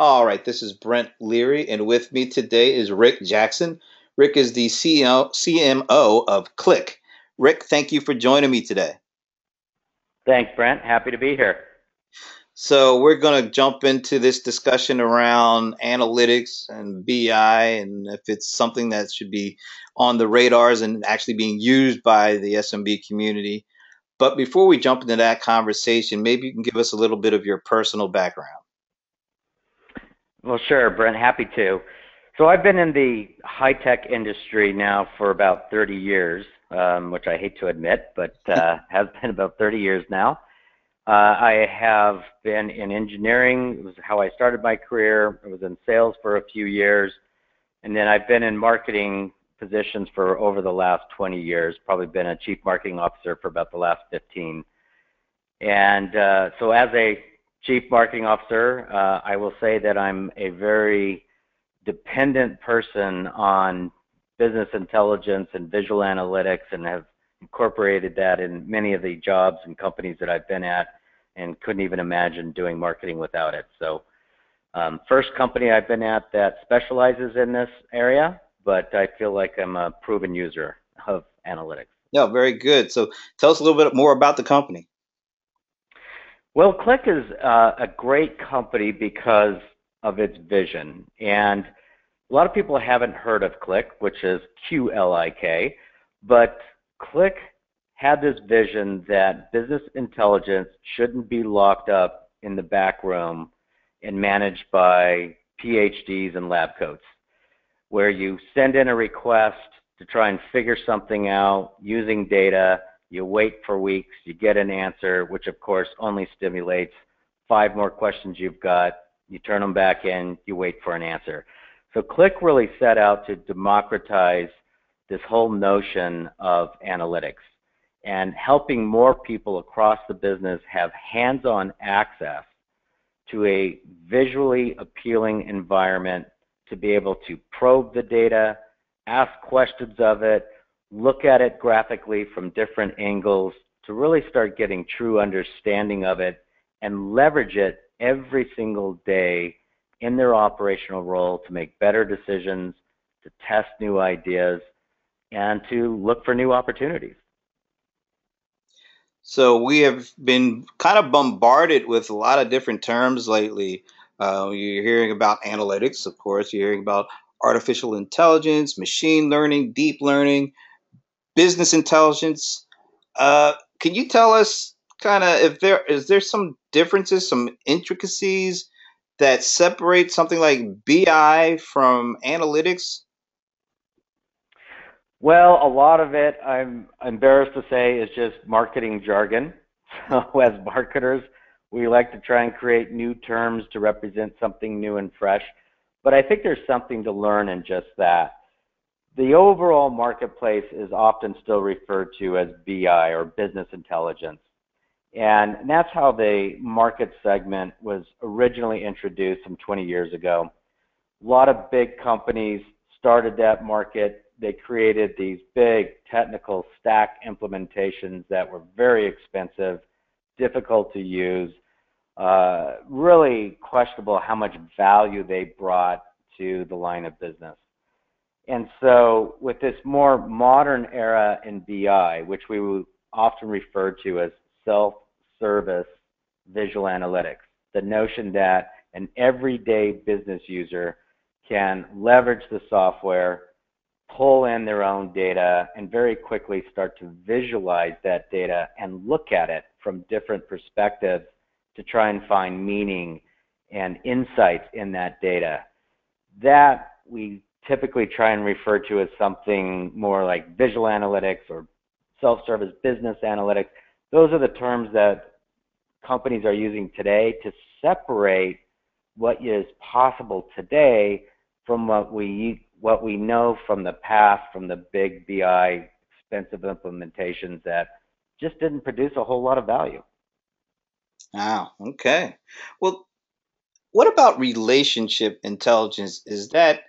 All right, this is Brent Leary, and with me today is Rick Jackson. Rick is the CEO, CMO of Qlik. Rick, thank you for joining me today. Thanks, Brent. Happy to be here. So, we're going to jump into this discussion around analytics and BI, and if it's something that should be on the radars and actually being used by the SMB community. But before we jump into that conversation, maybe you can give us a little bit of your personal background. Well, sure, Brent, happy to. So I've been in the high tech industry now for about 30 years, um, which I hate to admit, but uh, has been about 30 years now. Uh, I have been in engineering. It was how I started my career. I was in sales for a few years, and then I've been in marketing positions for over the last 20 years. Probably been a chief marketing officer for about the last 15. And uh, so, as a Chief Marketing Officer, uh, I will say that I'm a very dependent person on business intelligence and visual analytics and have incorporated that in many of the jobs and companies that I've been at and couldn't even imagine doing marketing without it. So, um, first company I've been at that specializes in this area, but I feel like I'm a proven user of analytics. Yeah, very good. So, tell us a little bit more about the company. Well, Qlik is uh, a great company because of its vision. And a lot of people haven't heard of Qlik, which is Q L I K, but Qlik had this vision that business intelligence shouldn't be locked up in the back room and managed by PhDs and lab coats, where you send in a request to try and figure something out using data you wait for weeks, you get an answer, which of course only stimulates five more questions you've got. You turn them back in, you wait for an answer. So Qlik really set out to democratize this whole notion of analytics and helping more people across the business have hands-on access to a visually appealing environment to be able to probe the data, ask questions of it, look at it graphically from different angles to really start getting true understanding of it and leverage it every single day in their operational role to make better decisions, to test new ideas, and to look for new opportunities. So we have been kind of bombarded with a lot of different terms lately. Uh, you're hearing about analytics, of course. You're hearing about artificial intelligence, machine learning, deep learning business intelligence. Uh, can you tell us kind of if there is there some differences, some intricacies that separate something like BI from analytics? Well, a lot of it, I'm embarrassed to say, is just marketing jargon. So, as marketers, we like to try and create new terms to represent something new and fresh. But I think there's something to learn in just that the overall marketplace is often still referred to as BI or business intelligence. And that's how the market segment was originally introduced some 20 years ago. A lot of big companies started that market. They created these big technical stack implementations that were very expensive, difficult to use, uh, really questionable how much value they brought to the line of business. And so with this more modern era in BI, which we often refer to as self-service visual analytics, the notion that an everyday business user can leverage the software, pull in their own data, and very quickly start to visualize that data and look at it from different perspectives to try and find meaning and insights in that data. That we typically try and refer to as something more like visual analytics or self-service business analytics. Those are the terms that companies are using today to separate what is possible today from what we what we know from the past from the big BI expensive implementations that just didn't produce a whole lot of value. Wow. Okay. Well, what about relationship intelligence? Is that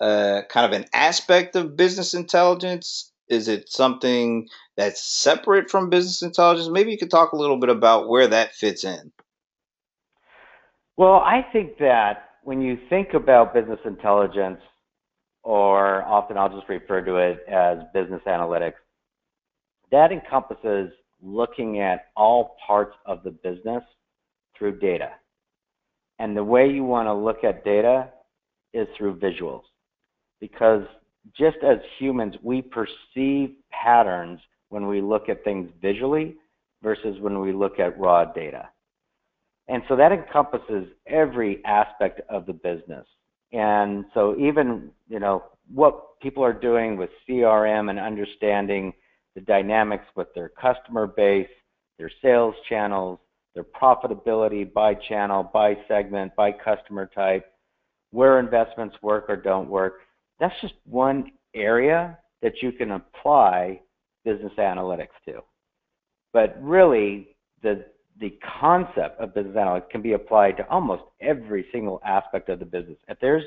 uh, kind of an aspect of business intelligence? Is it something that's separate from business intelligence? Maybe you could talk a little bit about where that fits in. Well, I think that when you think about business intelligence, or often I'll just refer to it as business analytics, that encompasses looking at all parts of the business through data. And the way you want to look at data is through visuals. Because just as humans, we perceive patterns when we look at things visually versus when we look at raw data. And so that encompasses every aspect of the business. And so even, you know, what people are doing with CRM and understanding the dynamics with their customer base, their sales channels, their profitability by channel, by segment, by customer type, where investments work or don't work. That's just one area that you can apply business analytics to. But really, the the concept of business analytics can be applied to almost every single aspect of the business. If there's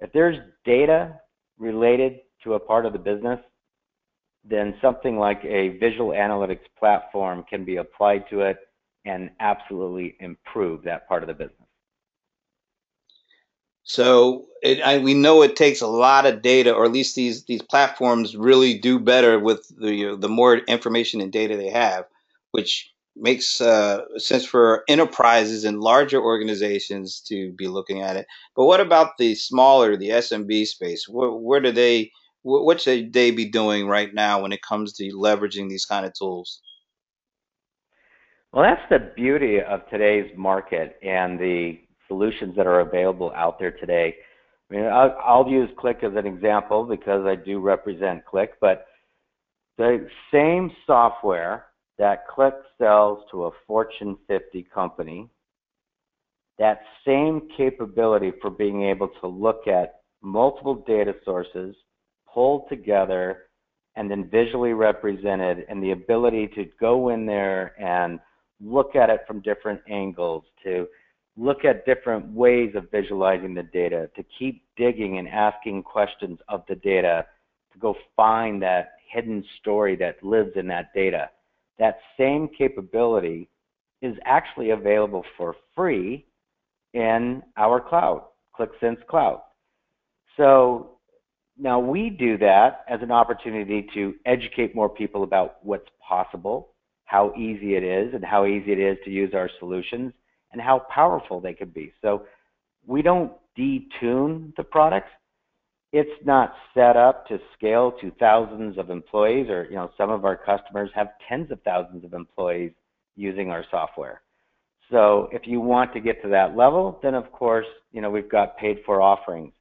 if there's data related to a part of the business, then something like a visual analytics platform can be applied to it and absolutely improve that part of the business. So it, I, we know it takes a lot of data, or at least these these platforms really do better with the you know, the more information and data they have, which makes uh, sense for enterprises and larger organizations to be looking at it. But what about the smaller, the SMB space? Where, where do they, what should they be doing right now when it comes to leveraging these kind of tools? Well, that's the beauty of today's market and the solutions that are available out there today. I mean, I'll, I'll use Qlik as an example because I do represent Qlik, but the same software that Qlik sells to a Fortune 50 company, that same capability for being able to look at multiple data sources pulled together and then visually represented and the ability to go in there and look at it from different angles to look at different ways of visualizing the data, to keep digging and asking questions of the data, to go find that hidden story that lives in that data. That same capability is actually available for free in our cloud, QlikSense Cloud. So now we do that as an opportunity to educate more people about what's possible, how easy it is, and how easy it is to use our solutions and how powerful they could be. So we don't detune the products. It's not set up to scale to thousands of employees or, you know, some of our customers have tens of thousands of employees using our software. So if you want to get to that level, then of course, you know, we've got paid for offerings.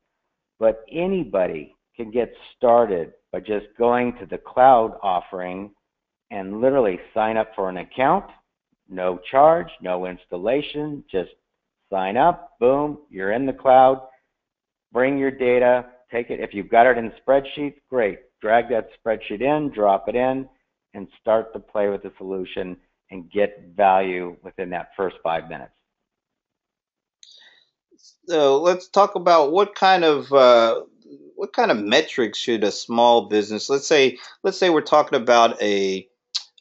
But anybody can get started by just going to the cloud offering and literally sign up for an account no charge, no installation, just sign up, boom, you're in the cloud. Bring your data, take it. If you've got it in spreadsheets, great. Drag that spreadsheet in, drop it in, and start to play with the solution and get value within that first five minutes. So let's talk about what kind of uh, what kind of metrics should a small business, let's say, let's say we're talking about a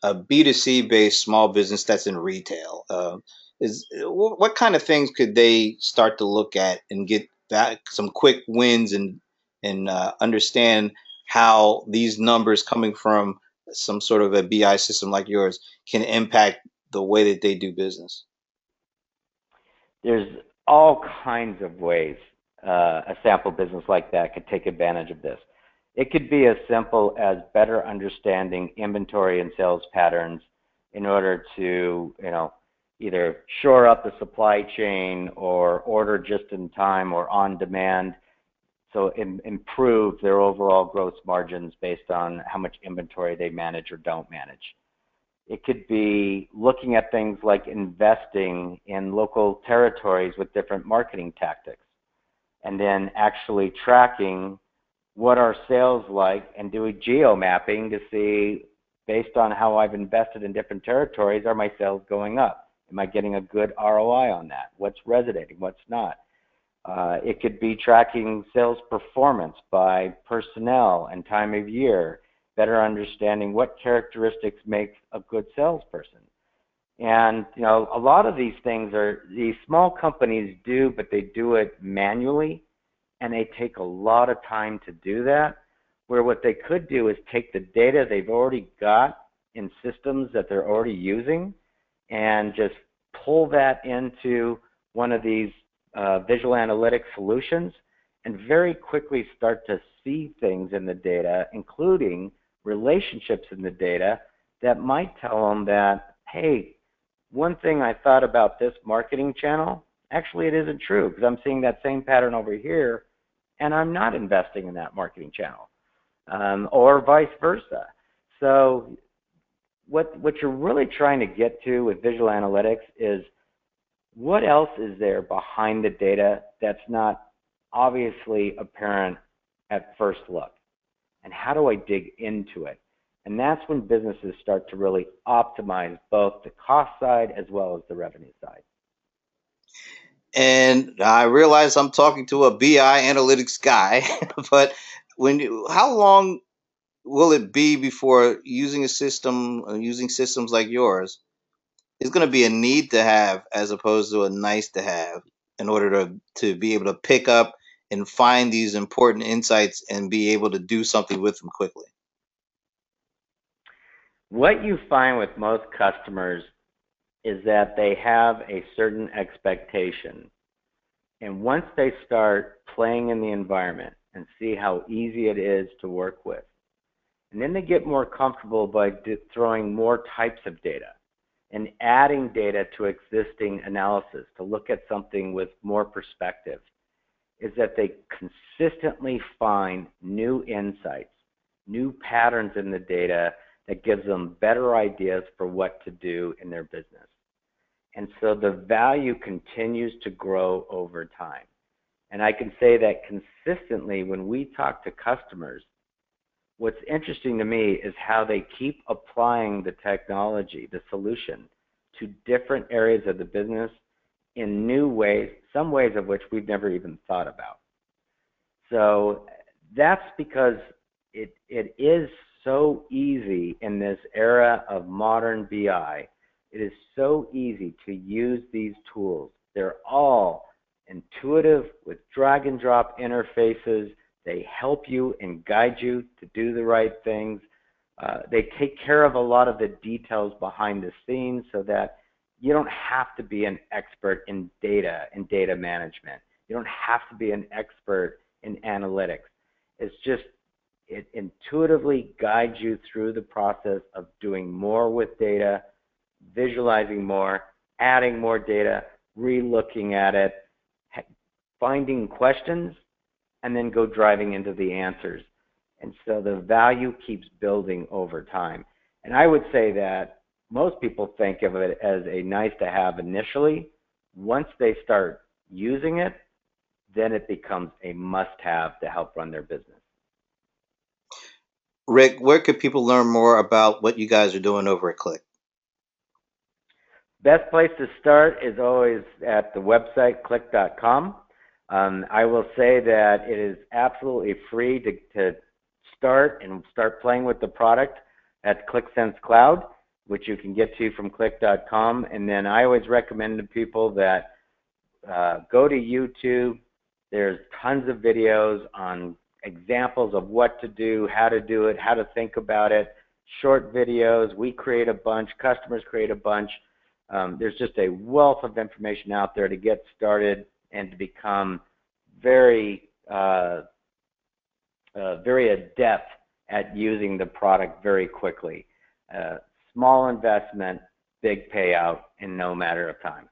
a B2C based small business that's in retail? Uh, is what kind of things could they start to look at and get that some quick wins and and uh, understand how these numbers coming from some sort of a BI system like yours can impact the way that they do business? There's all kinds of ways uh, a sample business like that could take advantage of this. It could be as simple as better understanding inventory and sales patterns in order to, you know, either shore up the supply chain or order just in time or on demand. So Im- improve their overall gross margins based on how much inventory they manage or don't manage. It could be looking at things like investing in local territories with different marketing tactics and then actually tracking what are sales like and do a geo mapping to see based on how I've invested in different territories, are my sales going up? Am I getting a good ROI on that? What's resonating? What's not? Uh, it could be tracking sales performance by personnel and time of year, better understanding what characteristics make a good salesperson. And you know, a lot of these things are these small companies do, but they do it manually, and they take a lot of time to do that. Where what they could do is take the data they've already got in systems that they're already using, and just pull that into one of these uh, visual analytics solutions, and very quickly start to see things in the data, including relationships in the data that might tell them that, hey, one thing I thought about this marketing channel, actually it isn't true because I'm seeing that same pattern over here and I'm not investing in that marketing channel um, or vice versa. So what, what you're really trying to get to with visual analytics is what else is there behind the data that's not obviously apparent at first look? And how do I dig into it? And that's when businesses start to really optimize both the cost side as well as the revenue side. And I realize I'm talking to a BI analytics guy, but when you, how long will it be before using a system, uh, using systems like yours, is going to be a need to have as opposed to a nice to have in order to to be able to pick up and find these important insights and be able to do something with them quickly? What you find with most customers is that they have a certain expectation. And once they start playing in the environment and see how easy it is to work with, and then they get more comfortable by throwing more types of data and adding data to existing analysis to look at something with more perspective, is that they consistently find new insights, new patterns in the data that gives them better ideas for what to do in their business. And so the value continues to grow over time. And I can say that consistently when we talk to customers, what's interesting to me is how they keep applying the technology, the solution, to different areas of the business in new ways, some ways of which we've never even thought about. So that's because it, it is so easy in this era of modern BI. It is so easy to use these tools. They're all intuitive with drag and drop interfaces. They help you and guide you to do the right things. Uh, they take care of a lot of the details behind the scenes so that you don't have to be an expert in data and data management. You don't have to be an expert in analytics. It's just it intuitively guides you through the process of doing more with data, visualizing more, adding more data, re-looking at it, finding questions, and then go driving into the answers. And so the value keeps building over time. And I would say that most people think of it as a nice to have initially. Once they start using it, then it becomes a must have to help run their business. Rick, where could people learn more about what you guys are doing over at Qlik? Best place to start is always at the website qlik.com. Um, I will say that it is absolutely free to, to start and start playing with the product at QlikSense Cloud, which you can get to from qlik.com. And then I always recommend to people that uh, go to YouTube. There's tons of videos on examples of what to do, how to do it, how to think about it, short videos. We create a bunch, customers create a bunch. Um, there's just a wealth of information out there to get started and to become very, uh, uh, very adept at using the product very quickly. Uh, small investment, big payout in no matter of time.